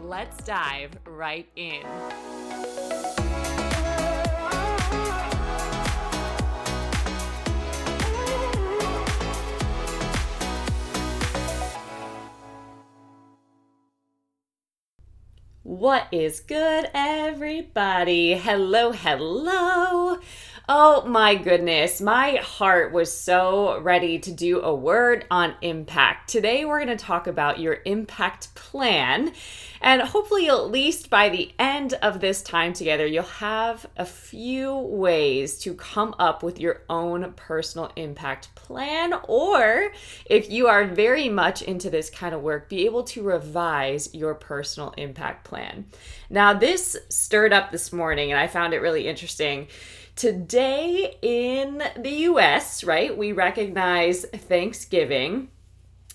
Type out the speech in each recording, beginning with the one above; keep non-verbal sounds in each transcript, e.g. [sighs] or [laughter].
let's dive right in. What is good, everybody? Hello, hello. Oh my goodness, my heart was so ready to do a word on impact. Today, we're going to talk about your impact plan. And hopefully, at least by the end of this time together, you'll have a few ways to come up with your own personal impact plan. Or if you are very much into this kind of work, be able to revise your personal impact plan. Now, this stirred up this morning, and I found it really interesting Today in the US, right, we recognize Thanksgiving.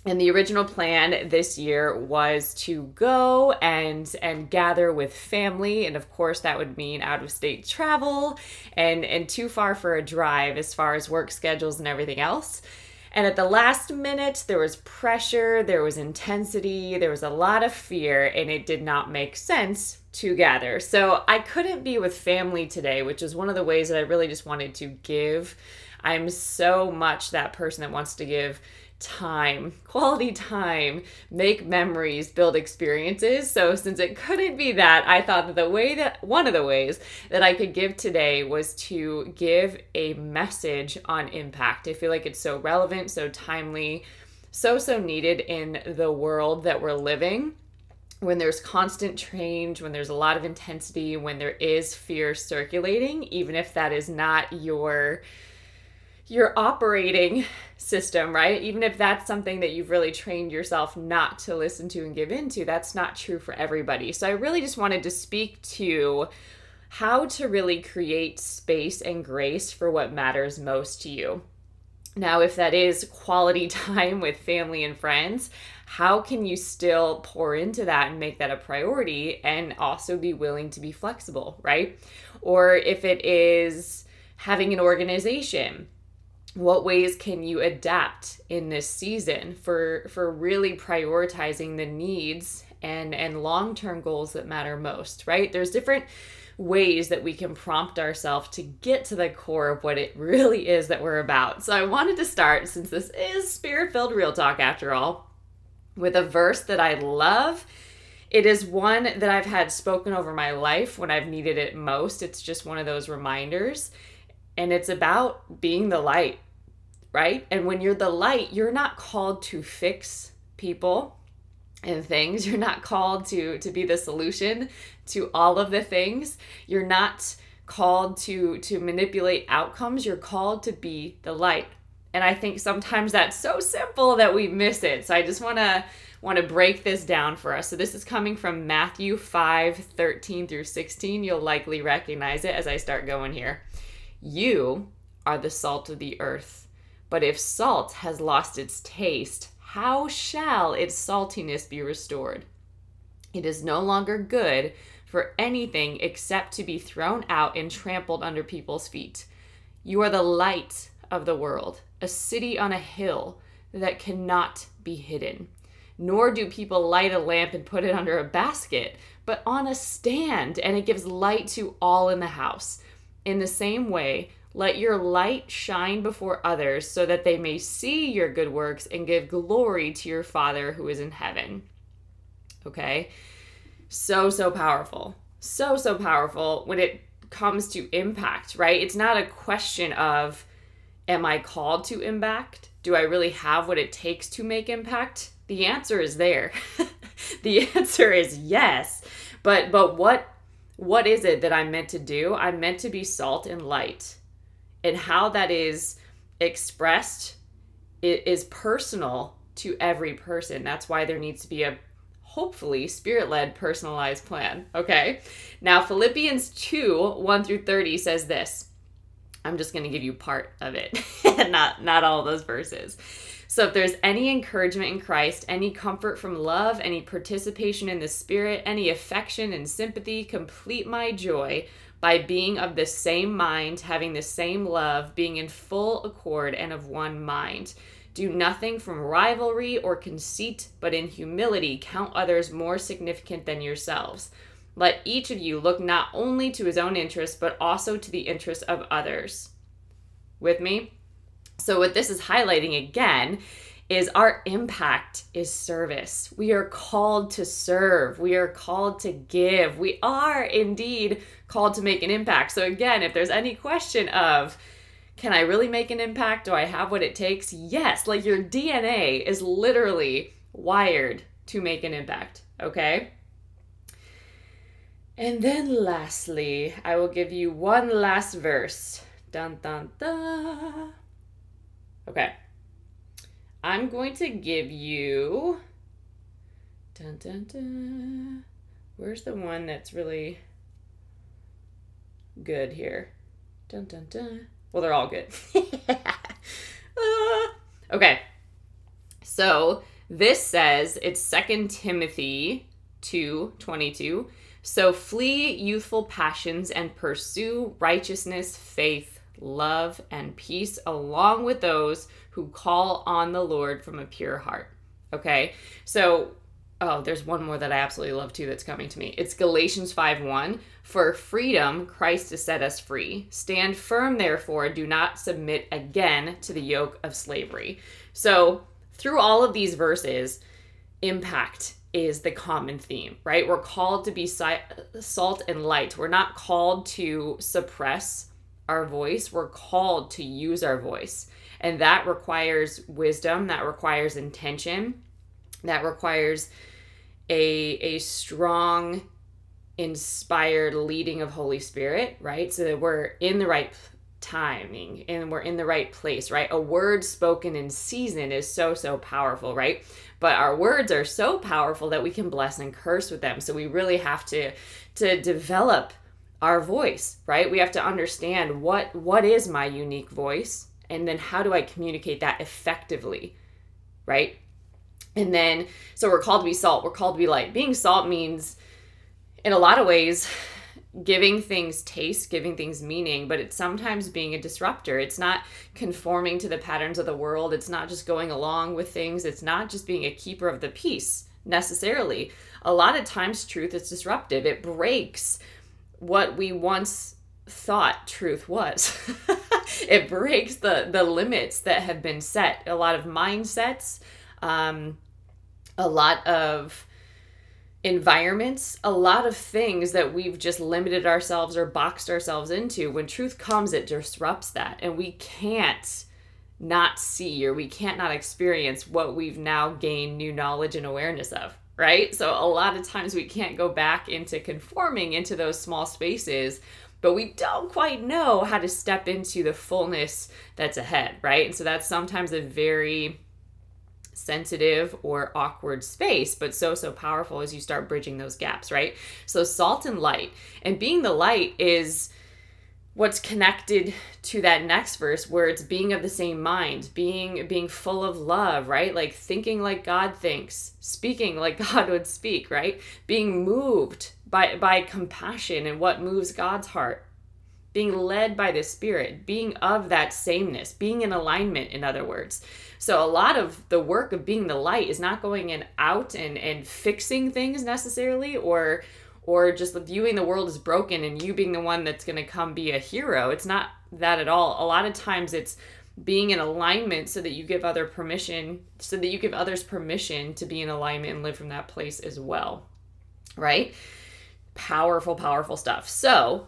And the original plan this year was to go and and gather with family, and of course that would mean out of state travel and and too far for a drive as far as work schedules and everything else. And at the last minute, there was pressure, there was intensity, there was a lot of fear, and it did not make sense to gather. So I couldn't be with family today, which is one of the ways that I really just wanted to give. I'm so much that person that wants to give time, [laughs] quality time, make memories, build experiences. So, since it couldn't be that, I thought that the way that one of the ways that I could give today was to give a message on impact. I feel like it's so relevant, so timely, so, so needed in the world that we're living. When there's constant change, when there's a lot of intensity, when there is fear circulating, even if that is not your your operating system, right? Even if that's something that you've really trained yourself not to listen to and give into, that's not true for everybody. So I really just wanted to speak to how to really create space and grace for what matters most to you. Now, if that is quality [laughs] time with family and friends, how can you still pour into that and make that a priority and also be willing to be flexible, right? Or if it is having an organization, what ways can you adapt in this season for for really prioritizing the needs and and long-term goals that matter most right there's different ways that we can prompt ourselves to get to the core of what it really is that we're about so i wanted to start since this is spirit filled real talk after all with a verse that i love it is one that i've had spoken over my life when i've needed it most it's just one of those reminders and it's about being the light, right? And when you're the light, you're not called to fix people and things. [laughs] You're not called to to be the solution to all of the things. You're not called to to manipulate outcomes. You're called to be the light. And I think sometimes that's so simple that we miss it. So I just want to want to break this down for us. So this is coming from Matthew 5, 13 through 16. You'll likely recognize it as I start going here. You are the salt of the earth. But if salt has lost its taste, how shall its saltiness be restored? It is no longer good for anything except to be thrown out and trampled under people's feet. You are the light of the world, a city on a hill that cannot be hidden. Nor do people light a lamp and put it under a basket, but on a stand, and it gives light to all in the house. In the same way, let your light shine before others so that they may see your good works and give glory to your Father who is in heaven. Okay? So, so powerful. So, so powerful when it comes to impact, right? It's not a question of, am I called to impact? Do I really have what it takes to make impact? The answer is there. [laughs] the answer is yes. But but what what is it that I'm meant to do? I'm meant to be salt and light. And how that is expressed is personal to every person. That's why there needs to be a hopefully spirit led, personalized plan. Okay. Now, Philippians 2 1 through 30 says this. I'm just going to give you part of it, [laughs] not, not all those verses. So, if there's any encouragement in Christ, any comfort from love, any participation in the Spirit, any affection and sympathy, complete my joy by being of the same mind, having the same love, being in full accord and of one mind. Do nothing from rivalry or conceit, but in humility count others more significant than yourselves. Let each of you look not only to his own interests, but also to the interests of others. With me? So, what this is highlighting again is our impact is service. We are called to serve. We are called to give. We are indeed called to make an impact. So, again, if there's any question of, can I really make an impact? Do I have what it takes? Yes, like your DNA is literally wired to make an impact, okay? And then lastly, I will give you one last verse. Dun dun dun. Okay. I'm going to give you. Dun dun dun. Where's the one that's really good here? Dun dun dun. Well, they're all good. [laughs] uh, okay. So this says it's Second Timothy 2 22. So flee youthful passions and pursue righteousness, faith, love, and peace along with those who call on the Lord from a pure heart. Okay, so oh, there's one more that I absolutely love too that's coming to me. It's Galatians 5 1. For freedom, Christ has set us free. Stand firm, therefore, do not submit again to the yoke of slavery. So, through all of these verses, impact is the common theme, right? We're called to be salt and light. We're not called to suppress our voice, we're called to use our voice. And that requires wisdom, that requires intention, that requires a, a strong, inspired leading of Holy Spirit, right? So that we're in the right timing and we're in the right place, right? A word spoken in season is so, so powerful, right? But our words are so powerful that we can bless and curse with them. So we really have to to develop our voice, right? We have to understand what what is my unique voice and then how do I communicate that effectively, right? And then so we're called to be salt, we're called to be light. Being salt means in a lot of ways giving things taste, giving things meaning, but it's sometimes being a disruptor. It's not conforming to the patterns of the world. It's not just going along with things. It's not just being a keeper of the peace necessarily. A lot of times, truth is disruptive, it breaks what we once thought truth was. [laughs] it breaks the, the limits that have been set. A lot of mindsets, um, a lot of environments, a lot of things that we've just limited ourselves or boxed ourselves into. When truth comes, it disrupts that. And we can't not see or we can't not experience what we've now gained new knowledge and awareness of, right? So a lot of times we can't go back into conforming into those small spaces. But we don't quite know how to step into the fullness that's ahead, right? And so that's sometimes a very sensitive or awkward space, but so, so powerful as you start bridging those gaps, right? So, salt and light. And being the light is what's connected to that next verse where it's being of the same mind being being full of love right like thinking like god thinks speaking like [laughs] god would speak right being moved by by compassion and what moves god's heart being led by the spirit being of that sameness being in alignment in other words so a lot of the work of being the light is not going in out and and fixing things necessarily or or just viewing the world as broken and you being the one that's going to come be a hero. It's not that at all. A lot of times it's being in alignment so that you give other permission so that you give others permission to be in alignment and live from that place as well. Right? Powerful powerful stuff. So,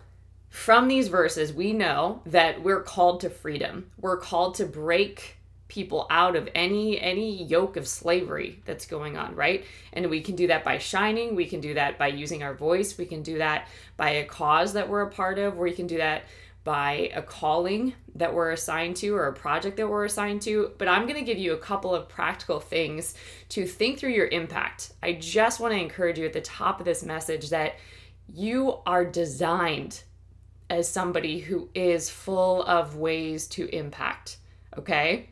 from these verses, we know that we're called to freedom. We're called to break people out of any any yoke of slavery that's going on right and we can do that by shining we can do that by using our voice we can do that by a cause that we're a part of we can do that by a calling that we're assigned to or a project that we're assigned to, but I'm going to give you a couple of practical things to think through your impact. I just want to encourage you at the top of this message that you are designed as somebody who is full of ways to impact, okay?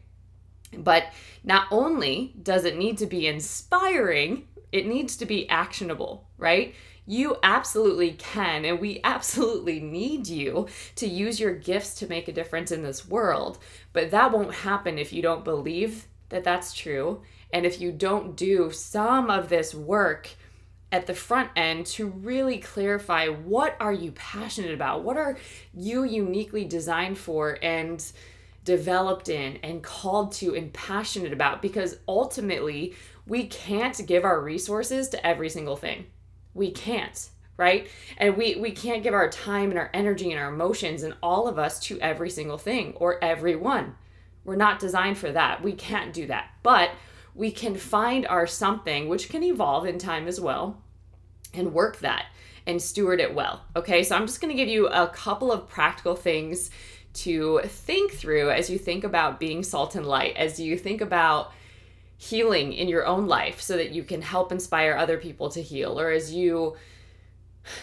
But not only does it need to be inspiring, it needs to be actionable, right? You absolutely can, and we [laughs] absolutely need you to use your gifts to make a difference in this world. But that won't happen if you don't believe that that's true, and if you don't do some of this work at the front end to really clarify what are you passionate about what are you uniquely designed for and developed in and called to and passionate about because ultimately we can't give our resources to every single thing. We can't right? And we we can't give our time and our energy and our emotions and all of us to every single thing or everyone we're not designed for that. We can't do that. But we can find our something which can evolve in time as well and work that and steward it well. Okay, so I'm just gonna give you a couple of practical things to think through as you think about being salt and light, as you think about healing in your own life so that you can help inspire other people to heal, or as you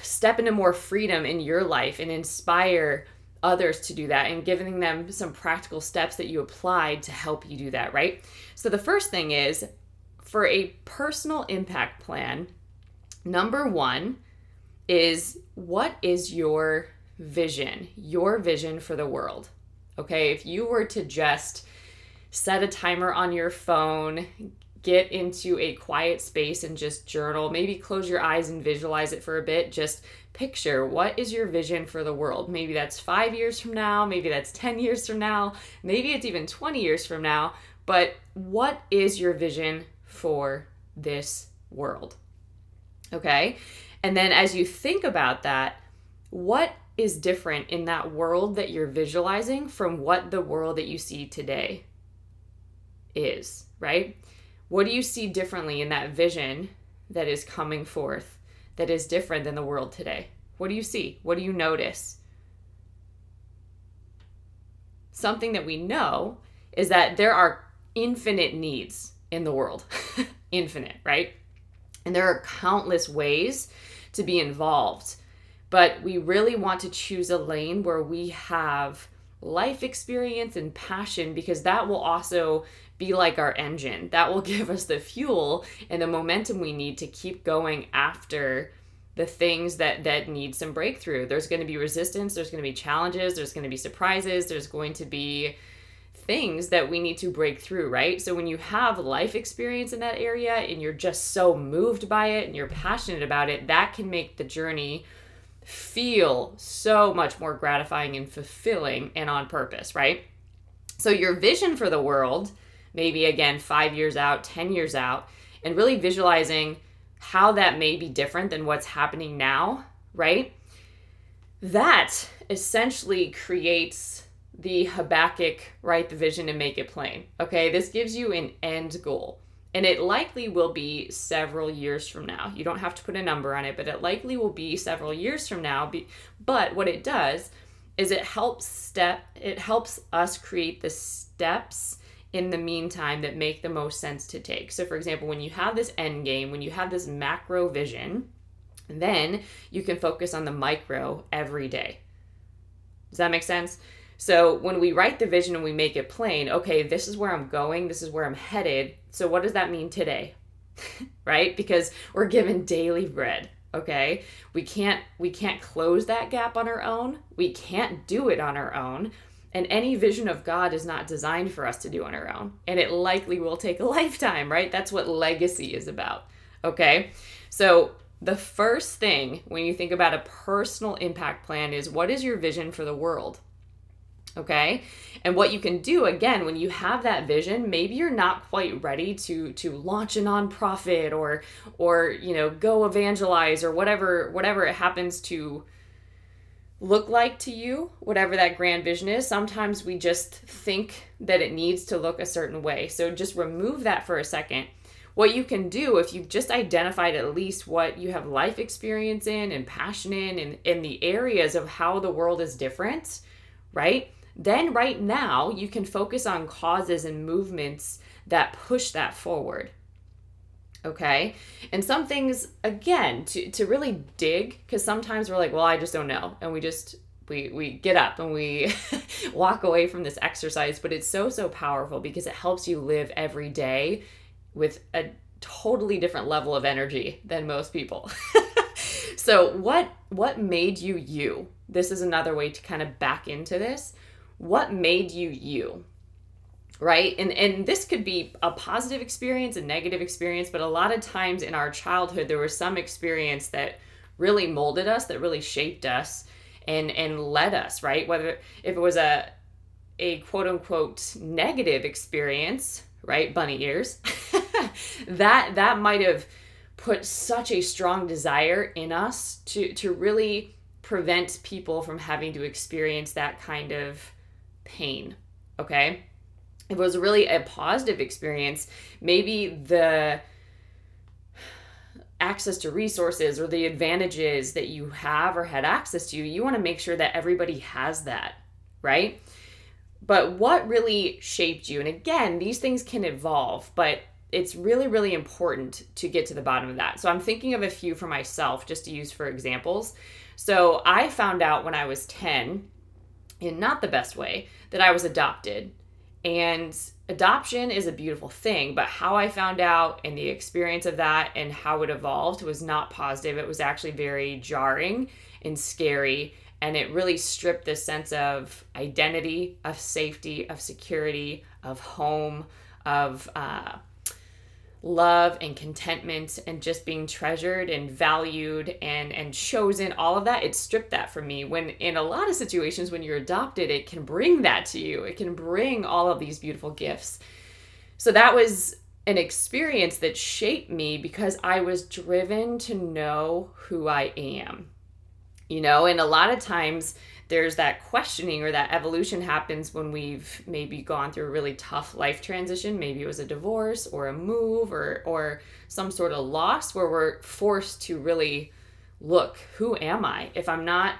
step into more freedom in your life and inspire others to do that and giving them some practical steps that you applied to help you do that, right? So the first thing is for a personal impact plan, Number one is what is your vision, your vision for the world? Okay, if you were to just set a timer on your phone, get into a quiet space and just journal, maybe close your eyes and visualize it for a bit, just picture what is your vision for the world. Maybe that's five years from now, maybe that's 10 years from now, maybe it's even 20 years from now, but what is your vision for this world? Okay. And then as you think about that, what is different in that world that you're visualizing from what the world that you see today is, right? What do you see differently in that vision that is coming forth that is different than the world today? What do you see? What do you notice? Something that we know is that there are infinite needs in the world. [laughs] infinite, right? And there are countless ways to be involved. But we really want to choose a lane where we have life experience and passion because that will also be like our engine. That will [laughs] give us the fuel and the momentum we need to keep going after the things that that need some breakthrough. There's going to be resistance, there's going to be challenges, there's going to be surprises, there's going to be things that we need to break through, right? So when you have life experience in that area and you're just so moved by it and you're passionate about it, that can make the journey feel so much more gratifying and fulfilling and on purpose, right? So your vision for the world, maybe again 5 years out, 10 years out, and really visualizing how that may be different than what's happening now, right? That essentially creates the Habakkuk write the vision and make it plain. Okay, this gives you an end goal. And it likely will be several years from now. You don't have to put a number on it, but it likely will be several years from now. But what it does is it helps step it helps us create the steps in the meantime that make the most sense to take. So for example, when you have this end game, when you have this macro vision, then you can focus on the micro every day. Does that make sense? So when we write the vision and we make it plain, okay, this is where I'm going, this is where I'm headed. So what does that mean today? [laughs] right? Because we're given daily bread, okay? We can't we can't close that gap on our own. We can't do it on our own. And any vision of God is not designed for us to do on our own. And it likely will take a [laughs] lifetime, right? That's what legacy is about. Okay? So the first thing when you think about a personal impact plan is what is your vision for the world? Okay? And what you can do again when you have that vision maybe you're not quite ready to to launch a nonprofit or or you know go evangelize or whatever whatever it happens to look like to you whatever that grand vision is sometimes we just think that it needs to look a certain way. So just remove that for a second. What you can do if you've just identified at least what you have life experience in and passion in and in the areas of how the world is different right? Then, right now, you can focus on causes and movements that push that forward. Okay. And some things, again, to, to really dig, because sometimes we're like, well, I just don't know. And we just, we, we get up and we [laughs] walk away from this exercise. But it's so, so powerful because it helps you live every day with a totally different level of energy than most people. [laughs] so what what made you you? This is another way to kind of back into this. What made you you? Right? And and this could be a positive experience, a negative experience, but a lot of times in our childhood there was some experience that really molded us, that really shaped us and and led us, right? Whether if it was a a quote unquote negative experience, right? Bunny ears. [laughs] that that might have put such a strong desire in us to to really prevent people from having to experience that kind of pain. Okay? It was really a positive experience, maybe the access to resources or the advantages that you have or had access to, you want to make sure that everybody has that, right? But what really shaped you? And again, these things can evolve, but it's really, really important to get to the bottom of that. So I'm thinking of a few for myself just to use for examples. So I found out when I was 10, in not the best way, that I was adopted. And adoption is a beautiful thing, but how I found out and the experience of that and how it evolved was not positive. It was actually very jarring and scary. And it really stripped the sense of identity, of safety, of security, of home, of uh, love and contentment and just being treasured and valued and and chosen all of that it stripped that from me. When in a lot of situations when you're adopted it can bring that to you. It can bring all of these beautiful gifts. So that was an experience that shaped me because I was driven to know who I am you know? And a lot of times there's that questioning or that evolution happens when we've maybe gone through a really tough life transition. Maybe it was a divorce or a move or or some sort of loss where we're forced to really look who am i? If i'm not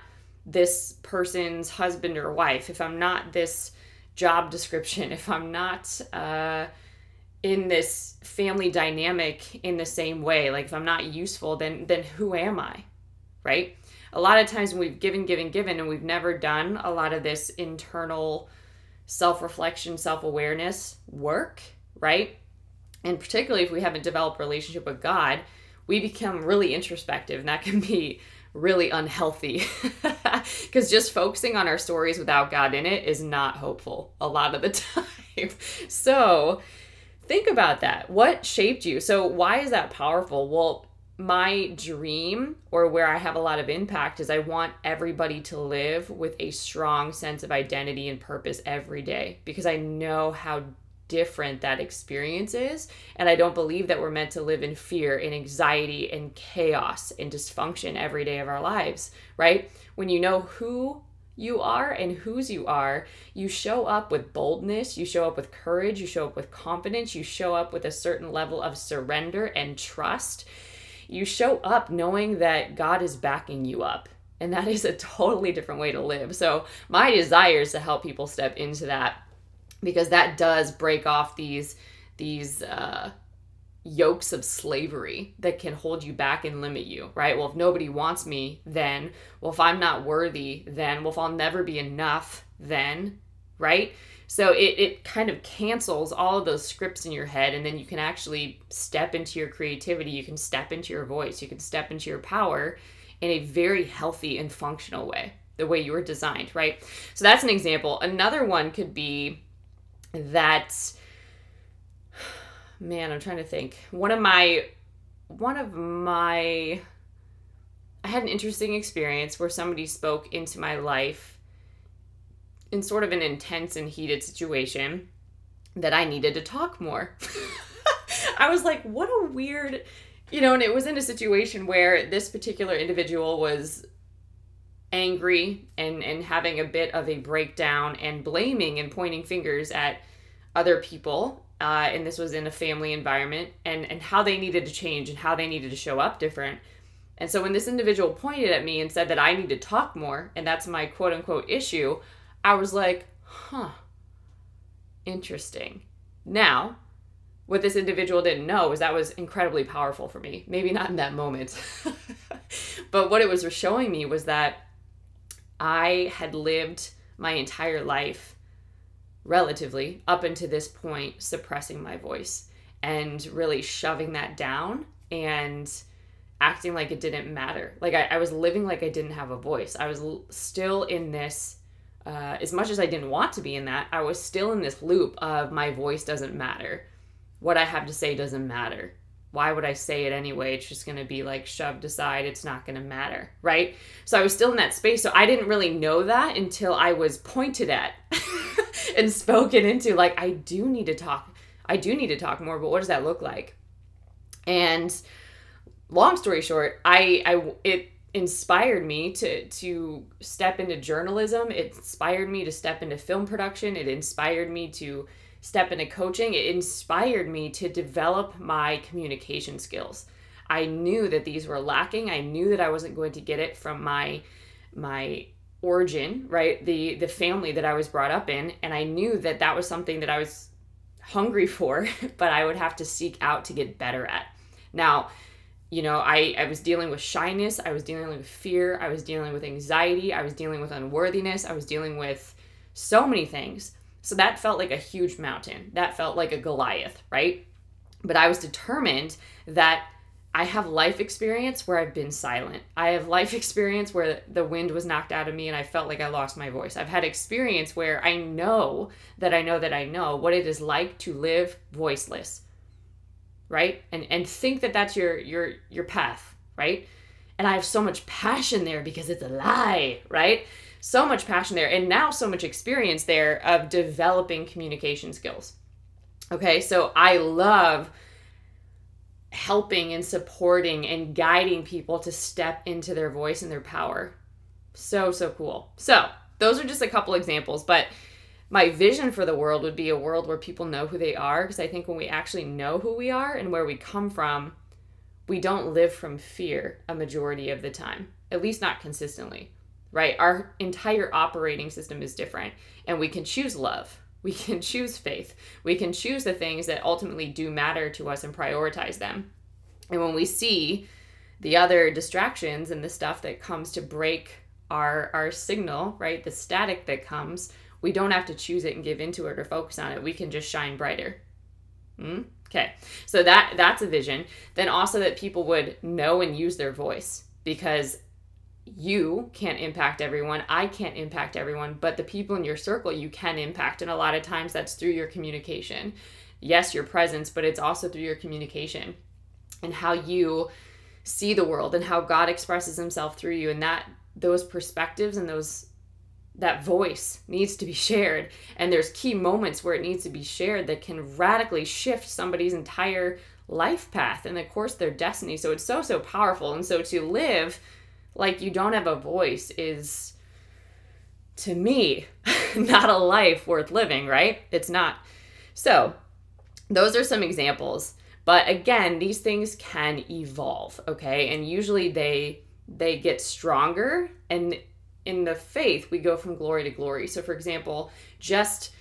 this person's husband or wife if i'm not this job description [laughs] if i'm not uh, in this family dynamic in the same way like if i'm not useful then then who am i? Right a lot of times we've given, given, given, and we've never done a lot of this internal self reflection, self awareness work, right? And particularly if we haven't developed relationship with God, we become really introspective, and that can be really unhealthy [laughs] because just focusing on our stories without God in it is not hopeful a lot of the [laughs] time. so, think about that. What shaped you? So, why is that powerful? Well, my dream or where I have a lot of impact is I want everybody to live with a strong sense of identity and purpose every day because I know how different that experience is. And I don't believe that we're meant to live in fear and anxiety and chaos and dysfunction every day of our lives, right? When you know who you are and whose you are, you show up with boldness, you show up with courage, you show up with confidence, you show up with a certain level of surrender and trust you show up knowing that God is backing you up. And that is a totally different way to live. So, my desire is to help people step into that because that does break off these these uh, yokes of slavery that can hold you back and limit you, right? Well, if nobody wants me, then, well, if I'm not worthy, then, well, if I'll never be enough, then, right? So it, it kind of cancels all of those scripts in your head, and then you can actually step into your creativity. You can step into your voice. You can step into your power in a very healthy and functional way, the way you were designed, right? So that's an example. Another one could be that, [sighs] man, I'm trying to think. One of my, one of my, I had an interesting experience where somebody spoke into my life in sort of an intense and heated situation that I needed to talk more. [laughs] I was like, what a weird, you know, and it was in a situation where this particular individual was angry and and having a bit of a breakdown and blaming and pointing fingers at other people uh, and this was in a family environment and and how they needed to change and how they needed to show up different and so when this individual pointed at me and said that i need to talk more and that's my quote unquote issue I was like, huh, interesting. Now, what this individual didn't know was that was incredibly powerful for me. Maybe not in that moment, [laughs] but what it was showing me was that I had lived my entire life relatively up until this point suppressing my voice and really shoving that down and acting like it didn't matter. Like I, I was living like I didn't have a voice. I was l- still in this, uh, as much as I didn't want to be in that, I was still in this loop of my voice doesn't matter. What I have to say doesn't matter. Why would I say it anyway? It's just going to be like shoved aside. It's not going to matter. Right. So I was still in that space. So I didn't really know that until I was pointed at [laughs] and spoken into. Like, I do need to talk. I do need to talk more, but what does that look like? And long story short, I, I it inspired me to to step into journalism. It inspired me to step into film production. It inspired me to step into coaching. It inspired me to develop my communication skills. I knew that these were lacking. I knew that I wasn't going to get it from my my origin, right? The the family that I was brought up in, and I knew that that was something that I was hungry [laughs] for, but I would have to seek out to get better at. Now, you know, I, I was dealing with shyness, I was dealing with fear, I was dealing with anxiety, I was dealing with unworthiness, I was dealing with so many things. So that felt like a huge mountain. That felt like a Goliath, right? But I was determined that I have life experience where I've been silent. I have life [laughs] experience where the wind was knocked out of me and I felt like I lost my voice. I've had experience where I know that I know that I know what it is like to live voiceless. Right? And and think that that's your your your path, right? And I have so much passion there because it's a lie, right? So much passion there and now so much experience there of developing communication skills. Okay? So I love helping and supporting and guiding people to step into their voice and their power. So, so cool. So, those are just a couple examples, but my vision for the world would be a world where people know who they are because I think when we actually know who we are and where we come from, we don't live from fear a majority of the time, at least not consistently, right? Our entire operating system is different, and we can choose love [laughs] we can choose faith. We can choose the things that ultimately do matter to us and prioritize them. And when we see the other distractions and the stuff that comes to break our our signal, right? The static that comes, we don't have to choose it and give into it or focus on it. We can just shine brighter. Mm? Okay. So that that's a vision. Then also that people would know and use their voice because you can't impact everyone. I can't impact everyone, but the people in your circle you can impact. And a lot of times that's through your communication. Yes, your presence, but it's also through your communication and how you see the world and how God expresses himself through you and that those perspectives and those that voice needs to be shared and there's key moments where it needs to be shared that can radically shift somebody's entire life path and of course their destiny so it's so so powerful and so to live like you don't have a voice is to me [laughs] not a life worth living, right? It's not. So, those are some examples. But again, these things can evolve, okay? And usually they they get stronger and in the faith we go from glory to glory. So for example, just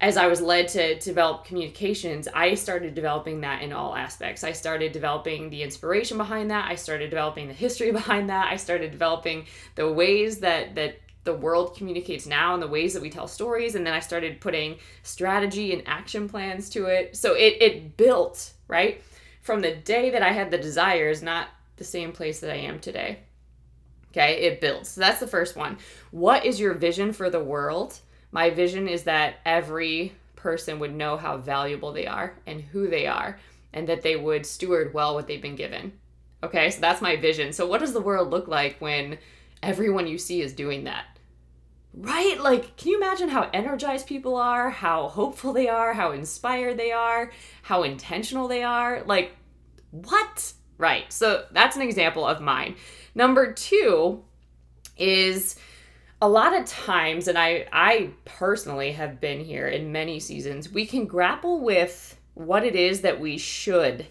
as I was led to develop communications, I started developing that in all aspects. I started developing the inspiration behind that. I started developing the history [laughs] behind that. I started developing the ways that that the world communicates now and the ways that we tell stories and then I started putting strategy and action plans to it. So it it built, right? From the day that I had the desires, not the same place that I am today. Okay, it builds. So that's the first one. What is your vision for the world? My vision is that every person would know how valuable they are and who they are, and that they would steward well what they've been given. Okay, so that's my vision. So, what does the world look like when everyone you see is doing that? Right? Like, can you imagine how energized people are, how hopeful they are, how inspired they are, how intentional they are? Like, what? Right. So, that's an example of mine. Number two is a lot of times and I I personally have been here in many seasons, we can grapple with what it is that we should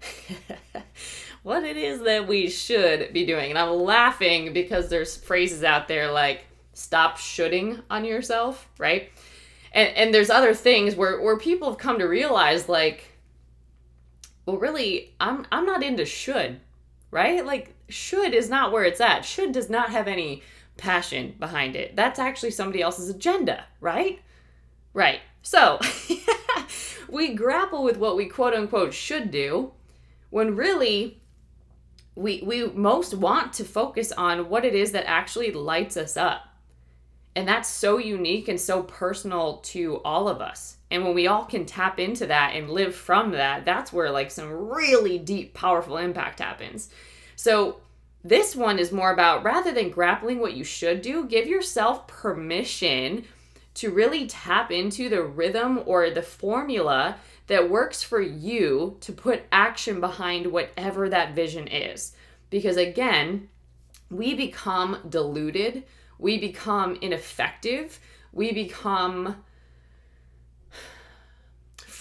[laughs] what it is that we should be doing. And I'm laughing because there's phrases out there like stop shoulding on yourself, right? And and there's other things where where people have come to realize like well really I'm I'm not into should, right? Like should is not where it's at. Should does not have any passion behind it. That's actually somebody else's agenda, right? Right. So, [laughs] we grapple with what we quote unquote should do when really we we most want to focus on what it is that actually lights us up. And that's so unique and so personal to all of us. And when we all can tap into that and live from that, that's where like some really deep powerful impact happens. So, this one is more about rather than grappling what you should do, give yourself permission to really tap into the rhythm or the formula that works for you to put action behind whatever that vision is. Because again, we become diluted, we become ineffective, we become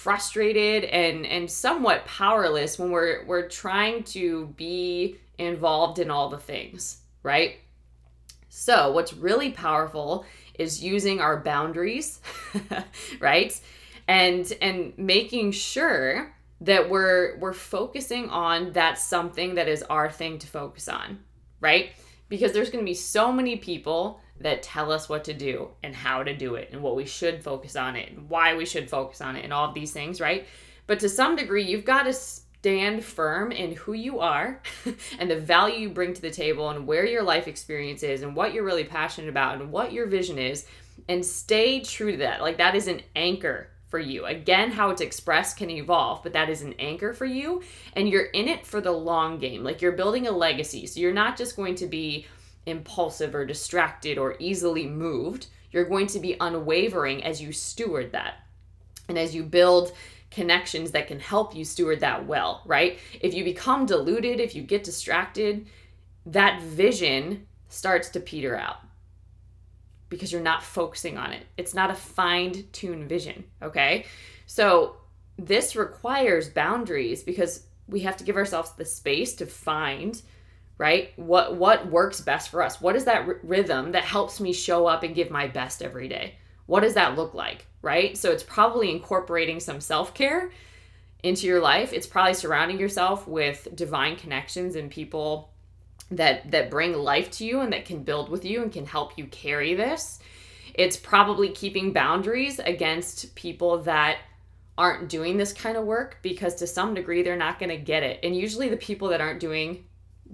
frustrated and and somewhat powerless when we're we're trying to be involved in all the things, right? So, what's really powerful is using our boundaries, [laughs] right? And and making sure that we're we're focusing on that something that is our thing to focus on, right? Because there's going to be so many people that tell us what to do and how to do it and what we should focus on it and why we should focus on it and all of these things, right? But to some degree, you've got to stand firm in who you are [laughs] and the value you bring to the table and where your life experience is and what you're really passionate about and what your vision is and stay true to that. Like that is an anchor for you. Again, how it's expressed can evolve, but that is an anchor for you and you're in it for the long game. Like you're building a legacy. So you're not just going to be impulsive or distracted or easily moved. You're going to be unwavering as you steward that. And as you build connections that can help you steward that well, right? If you become deluded, if you get distracted, that vision starts to peter out because you're not focusing on it. It's not a fine tuned vision, okay? So this requires boundaries because we have to give ourselves the space to find right what what works best for us what is that r- rhythm that helps me show up and give my best every day what does that look like right? So it's probably incorporating some self care into your life. It's probably surrounding yourself with divine connections and people that that bring life to you and that can build with you and can help you carry this. It's probably keeping boundaries against people that aren't doing this kind of work because to some degree they're not going to get it. And usually the people that aren't doing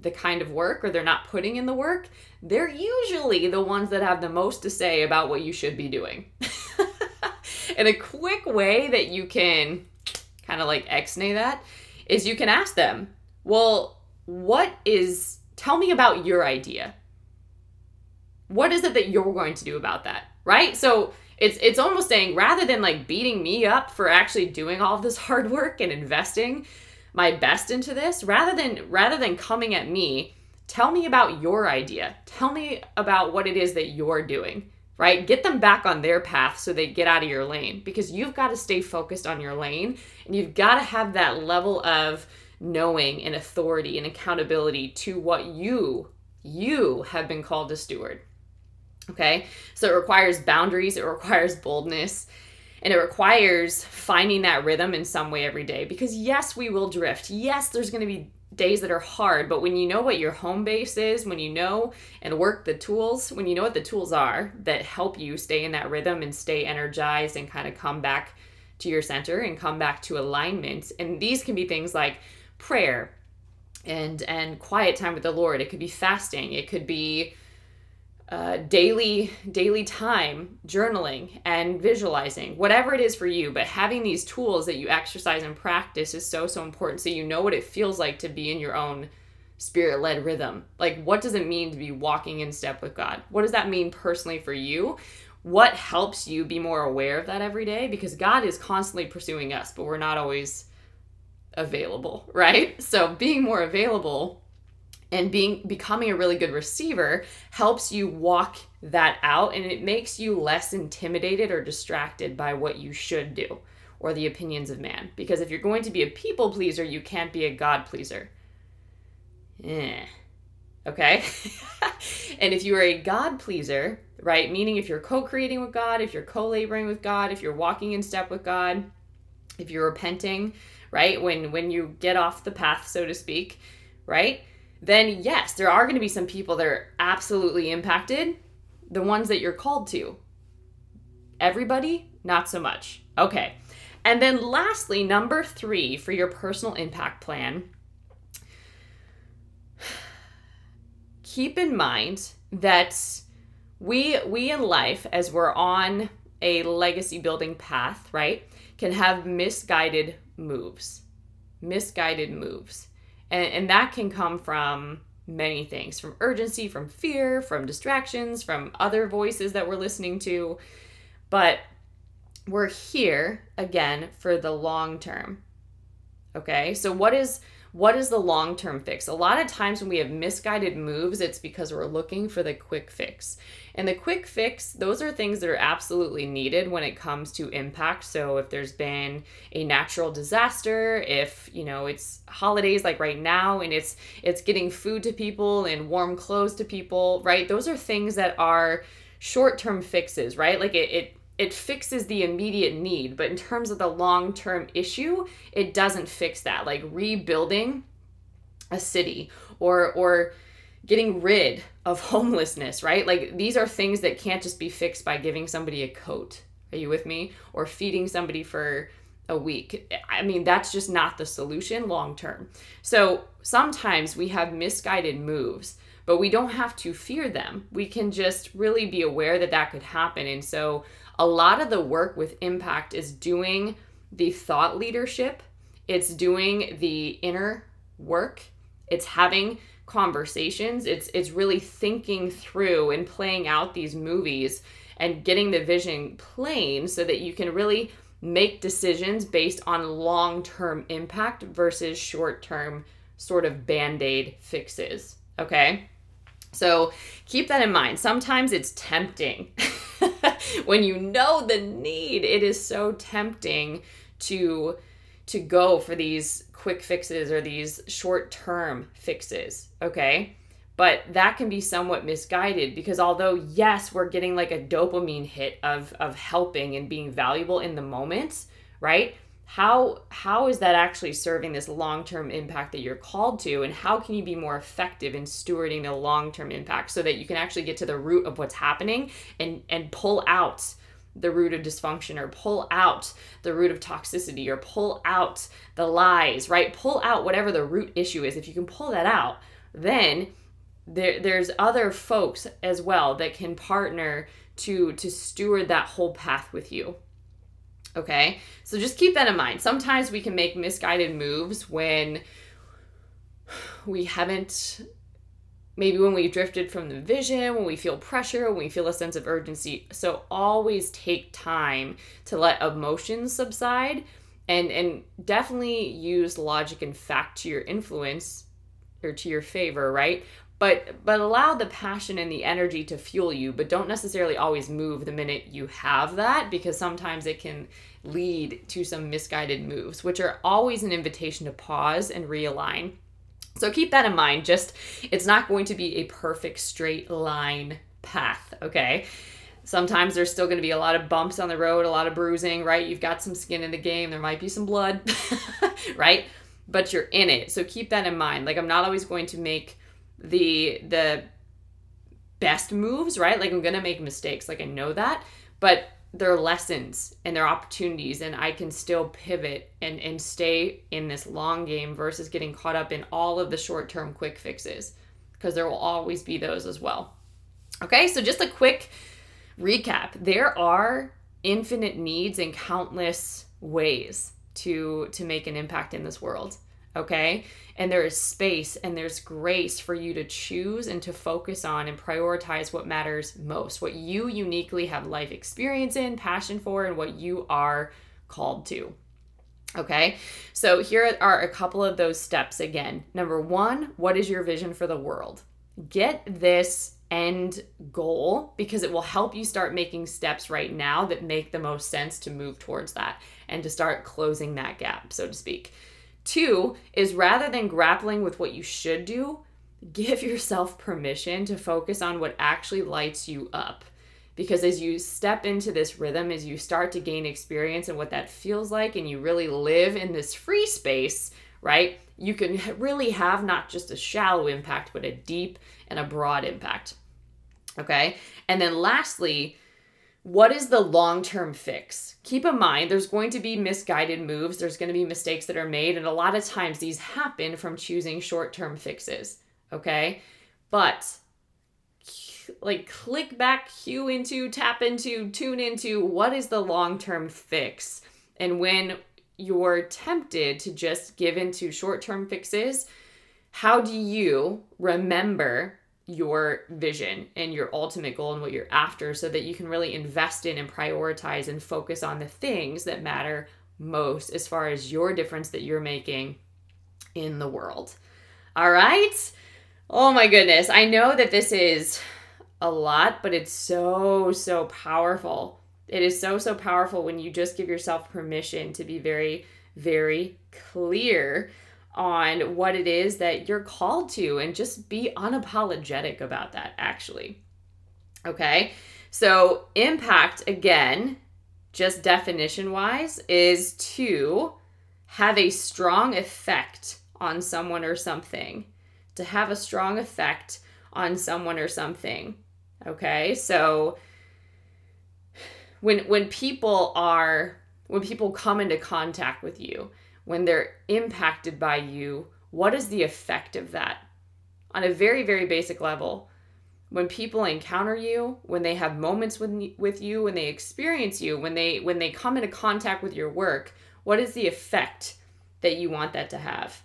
the kind of work or they're not putting in the work, they're usually the ones that have the most to say about what you should be doing. [laughs] and a quick way that you can kind of like X-nay that is you can ask them, well, what is, tell me about your idea. What is it that you're going to do about that? Right? So it's it's almost saying rather than like beating me up for actually doing all this hard work and investing my best into this, rather than rather than coming at me, tell me about your idea. Tell me about what it is that you're doing right? Get them back on their path so they get out of your lane because you've got to stay focused on your lane and you've got to have that level of knowing and authority and accountability to what you you have been called to steward. Okay? So it requires boundaries, it requires boldness, and it requires finding that rhythm in some way every day because yes, we will drift. Yes, there's going to be days that are hard, but when you know what your home base is, when you know and work the tools, when you know what the tools are that help you stay in that rhythm and stay energized and kind of come back to your center and come back to alignment. And these can be things like prayer and and quiet time with the Lord. It could be fasting. It could be uh, daily daily time journaling and visualizing whatever it is for you but having these tools that you exercise and practice is so so important so you know what it feels like to be in your own spirit led rhythm. Like what does it mean to be walking in step with god? What does that mean personally for you? What helps you be more aware of that every day? Because god is constantly pursuing us but we're not always available [laughs] right? So being more available and being becoming a really good receiver helps you walk that out and it makes you less intimidated or distracted by what you should do or the opinions of man because if you're going to be a people pleaser you can't be a god pleaser eh. okay [laughs] and if you are a god pleaser right? Meaning if you're co-creating with God, if you're co-laboring with God, if you're walking in step with God, if you're repenting, right? When when you get off the path, so to speak, right? Then yes, there are going to be some people that are absolutely impacted, the ones that you're called to. Everybody, not so much. Okay. And then lastly, number 3 for your personal impact plan, [sighs] keep in mind that we we in life as we're on a legacy building path, right? Can have misguided moves. Misguided moves. And, and that can come from many things from urgency, from fear, from distractions, from other voices that we're listening to. But we're here again for the long term. Okay? So what is what is the long term fix? A lot of times when we have misguided moves, it's because we're looking for the quick fix. And the quick fix, those are things that are absolutely needed when it comes to impact. So if there's been a natural disaster, if, you know, it's holidays like right now and it's it's getting food to people and warm clothes to people, right? Those are things that are short-term fixes, right? Like it, it it fixes the immediate need, but in terms of the long term issue, it doesn't fix that. Like rebuilding a city or or getting rid of [laughs] homelessness, right? Like these are things that can't just be fixed by giving somebody a coat. Are you with me? Or feeding somebody for a week. I mean, that's just not the solution long term. So sometimes we have misguided moves, but we don't have to fear them. We can just really be aware that that could happen. And so a lot of the work with impact is doing the thought leadership, it's doing the inner work, it's having conversations, it's it's really thinking through and playing out these movies and getting the vision plain so that you can really make decisions based on long-term impact versus short-term sort of band-aid fixes, okay? So keep that in mind. Sometimes it's tempting. [laughs] when you know the need, it is so tempting to to go for these quick fixes or these short-term fixes, okay? But that can be somewhat misguided because although yes, we're getting like a dopamine hit of of helping and being valuable in the moment, right? how how is that actually serving this long-term impact that you're called to and how can you be more effective in stewarding the long-term impact so that you can actually get to the root of what's happening and and pull out the root of dysfunction or pull out the root of toxicity or pull out the lies right? Pull out whatever the root issue is. If you can pull that out then there, there's other folks as well that can partner to to steward that whole path with you Okay, so just keep that in mind. Sometimes we can make misguided moves when we haven't, maybe when we drifted from the vision, when we feel pressure, when we feel a sense of urgency. So always take time to let emotions subside and and definitely use logic and fact to your influence or to your favor, right? but but allow the passion and the energy to fuel you but don't necessarily always move the minute you have that because sometimes it can lead to some misguided moves which are always an invitation to pause and realign so keep that in mind just it's not going to be a perfect straight line path okay? Sometimes there's still going to be a lot of bumps on the road a lot of bruising right? You've got some skin in the game there might be some blood [laughs] right? But you're in it so keep that in mind. Like i'm not always going to make the the best moves, right? Like I'm going to make mistakes, like I know that, but they're lessons and they're opportunities and I can still pivot and and stay in this long game versus getting caught up in all of the short-term quick fixes because there will always be those as well. Okay? So just a quick recap. There are infinite needs and countless ways to to make an impact in this world okay? And there is space and there's grace for you to choose and to focus on and prioritize what matters most, what you uniquely have life experience in, passion for, and what you are called to. Okay, so here are a couple of those steps again. Number one, what is your vision for the world? Get this end goal because it will help you start making steps right now that make the most sense to move towards that and to start closing that gap, so to speak. Two is rather than grappling with what you should do, give yourself permission to focus on what actually lights you up. because as you step into this rhythm, as you start to gain experience and what that feels like, and you really live in this free space, right? You can really have not just a shallow impact, but a deep and a broad impact. Okay. And then lastly, what is the long term fix? Keep in mind, there's going to be misguided moves, there's going to be mistakes that are made, and a lot of times these happen from choosing short term fixes. Okay. But like click back, cue into, tap into, tune into what is the long term fix. And when you're tempted to just give into short term fixes, how do you remember your vision and your ultimate goal and what you're after so that you can really invest in and prioritize and focus on the things that matter most as far as your difference that you're making in the world? All right. Oh my goodness. I know that this is a lot, but it's so, so powerful. It is so, so powerful when you just give yourself permission to be very, very clear on what it is that you're called to and just be unapologetic about that, actually. Okay, so impact, again, just definition wise, is to have a strong effect on someone or something. To have a strong effect on someone or something. Okay, so when when people are when people come into contact with you, when they're impacted by you, what is the effect of that? On a very very basic level, when people encounter you, when they have moments with with you, when they experience you, when they when they come into contact with your work, what is the effect that you want that to have?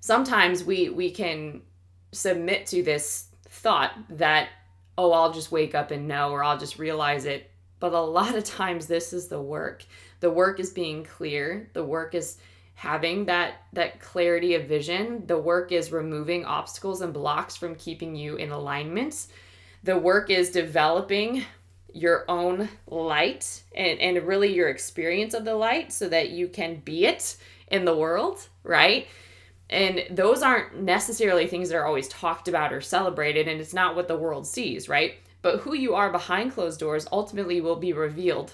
Sometimes we we can submit to this thought that, oh, I'll just wake up and know, or I'll just realize it. But a lot of times, this is the work. The work is being clear. The work is having that that clarity of vision. The work is removing obstacles and blocks from keeping you in alignment. The work is developing your own light and, and really your experience of the light so that you can be it in the world, right? And those aren't necessarily things that are always talked about or celebrated, and it's not what the world sees, right? But who you are behind closed doors ultimately will be revealed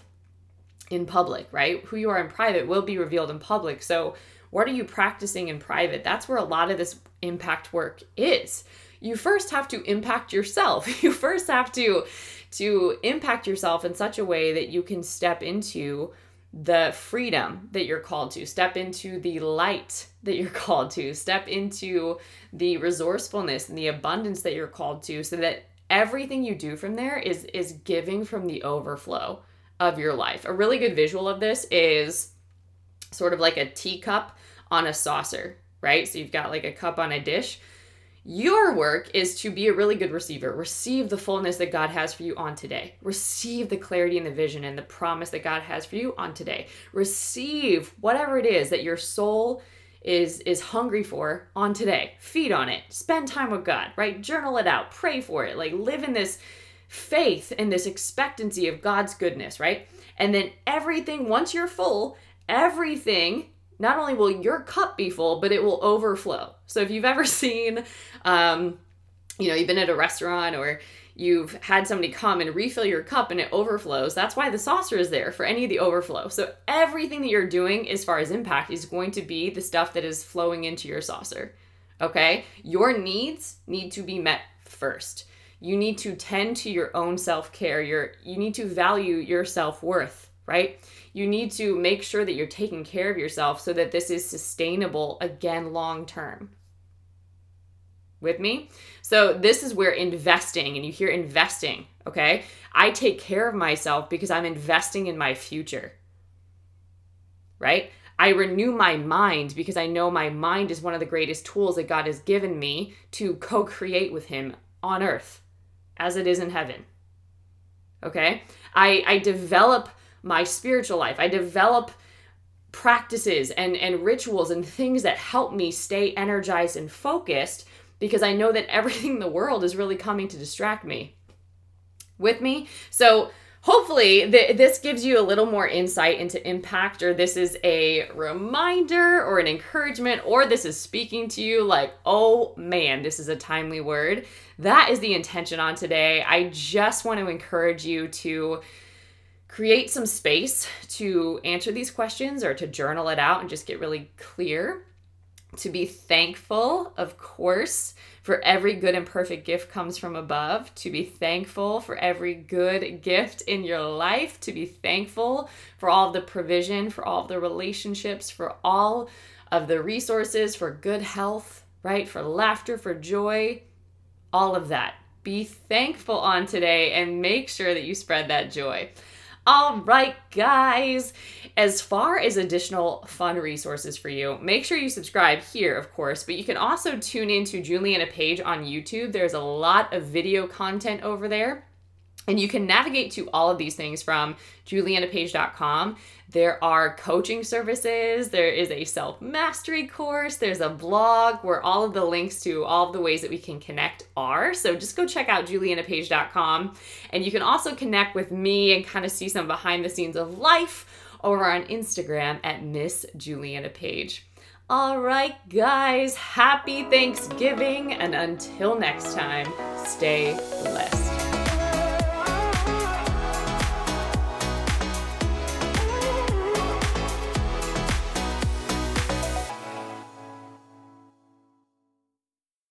in public, right? Who you are in private will be revealed in public. So, what are you practicing in private? That's where a lot of this impact work is. You first have to impact yourself. [laughs] You first have to to impact yourself in such a way that you can step into the freedom that you're called to, step into the light that you're [laughs] called to, step into the resourcefulness and the abundance that you're called to so that everything you do from there is is giving from the overflow of your life. A really good visual of this is sort of like a teacup on a saucer, right? So you've got like a cup on a dish your work is to be a really good receiver. Receive the fullness that God has for you on today. Receive the clarity and the vision and the promise that God has for you on today. Receive whatever it is that your soul is is hungry for on today. Feed on it. Spend time with God, right? Journal it out. Pray for it. Like live in this faith and this expectancy of God's goodness, right? And then everything once you're full, everything not only will your cup be full, but it will overflow. So if you've ever [laughs] seen, um, you know, you've been at a restaurant or you've had somebody come and refill your cup and it overflows, that's why the saucer is there for any of the overflow. So everything that you're doing as far as impact is going to be the stuff that is flowing into your saucer. Okay? Your needs need to be met first. You need to tend to your own self-care. Your you need to value your self-worth, right? you need to make sure that you're taking care of yourself so that this is sustainable again long term. With me? So, this is where investing, and you hear investing, okay? I take care of myself because I'm investing in my future, right? I renew my mind because I know my mind is one of the greatest tools that God has given me to co create with Him on earth as it is in heaven. Okay? I, I develop my spiritual life. I develop practices and, and rituals and things that help me stay energized and focused because I know that everything in the world is really coming to distract me. With me? So, hopefully th- this gives you a little more insight into impact or this is a reminder or an encouragement or this is speaking to you like oh man this is a timely word. That is the intention on today. I just want to encourage you to create some space to answer these questions or to journal it out and just get really clear to be thankful of course for every good and perfect gift comes from above, to be thankful for every good gift in your life, to be thankful for all of the provision, for all of the relationships, for all of the resources, for good health, right? For laughter, for joy, all of that. Be thankful on today and make sure that you spread that joy. All right, guys. As far as additional fun resources for you, make sure you subscribe here, of course, but you can also tune in into Juliana Page on YouTube. There's a lot of video content over there. And you can navigate to all of these things from julianapage.com. There are coaching services, there is a self mastery course, there's a blog where all of the links to all of the ways that we can connect are. So just go check out julianapage.com. And you can also connect with me and kind of see some behind the scenes of life over on Instagram at Miss Juliana Page. All right, guys, happy Thanksgiving, and until next time, stay blessed.